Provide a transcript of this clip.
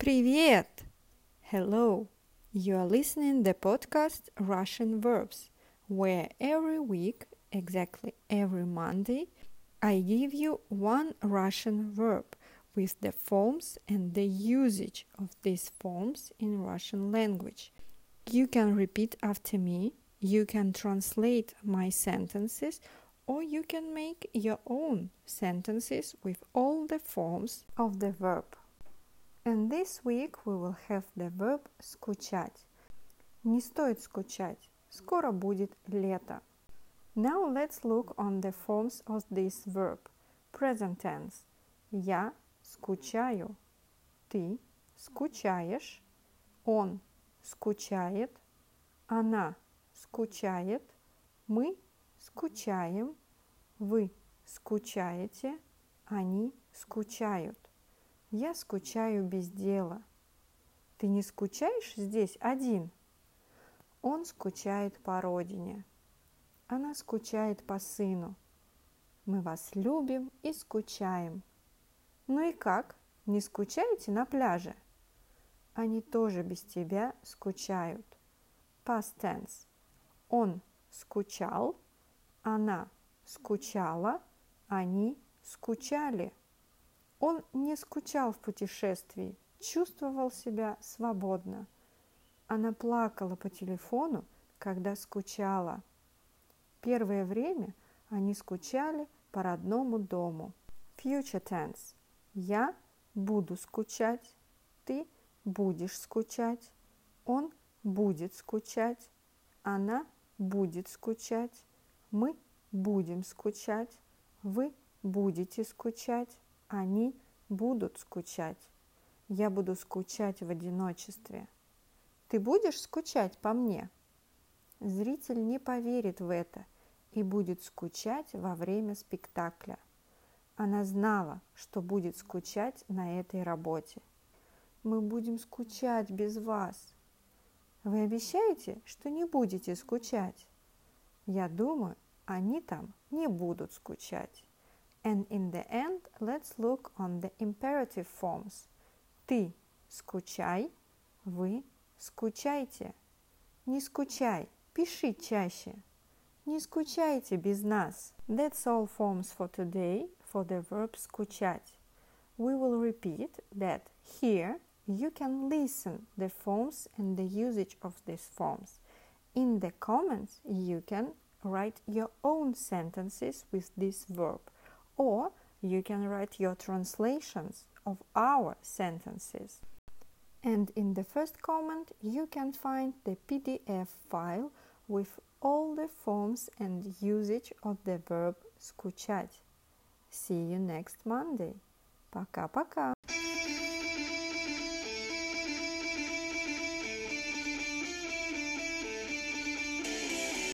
Привет! Hello! You are listening the podcast Russian Verbs, where every week, exactly every Monday, I give you one Russian verb with the forms and the usage of these forms in Russian language. You can repeat after me, you can translate my sentences, or you can make your own sentences with all the forms of the verb. And this week we will have the verb скучать. Не стоит скучать. Скоро будет лето. Now let's look on the forms of this verb. Present tense. Я скучаю. Ты скучаешь. Он скучает. Она скучает. Мы скучаем. Вы скучаете. Они скучают. Я скучаю без дела. Ты не скучаешь здесь один? Он скучает по родине. Она скучает по сыну. Мы вас любим и скучаем. Ну и как? Не скучаете на пляже? Они тоже без тебя скучают. Past tense. Он скучал, она скучала, они скучали. Он не скучал в путешествии, чувствовал себя свободно. Она плакала по телефону, когда скучала. Первое время они скучали по родному дому. Future tense. Я буду скучать, ты будешь скучать, он будет скучать, она будет скучать, мы будем скучать, вы будете скучать, они будут скучать. Я буду скучать в одиночестве. Ты будешь скучать по мне? Зритель не поверит в это и будет скучать во время спектакля. Она знала, что будет скучать на этой работе. Мы будем скучать без вас. Вы обещаете, что не будете скучать? Я думаю, они там не будут скучать. And in the end, let's look on the imperative forms. Ты скучай, вы скучайте. Не скучай, пиши чаще. Не скучайте без нас. That's all forms for today for the verb скучать. We will repeat that here you can listen the forms and the usage of these forms. In the comments you can write your own sentences with this verb or you can write your translations of our sentences. And in the first comment, you can find the PDF file with all the forms and usage of the verb скучать. See you next Monday. Пока-пока.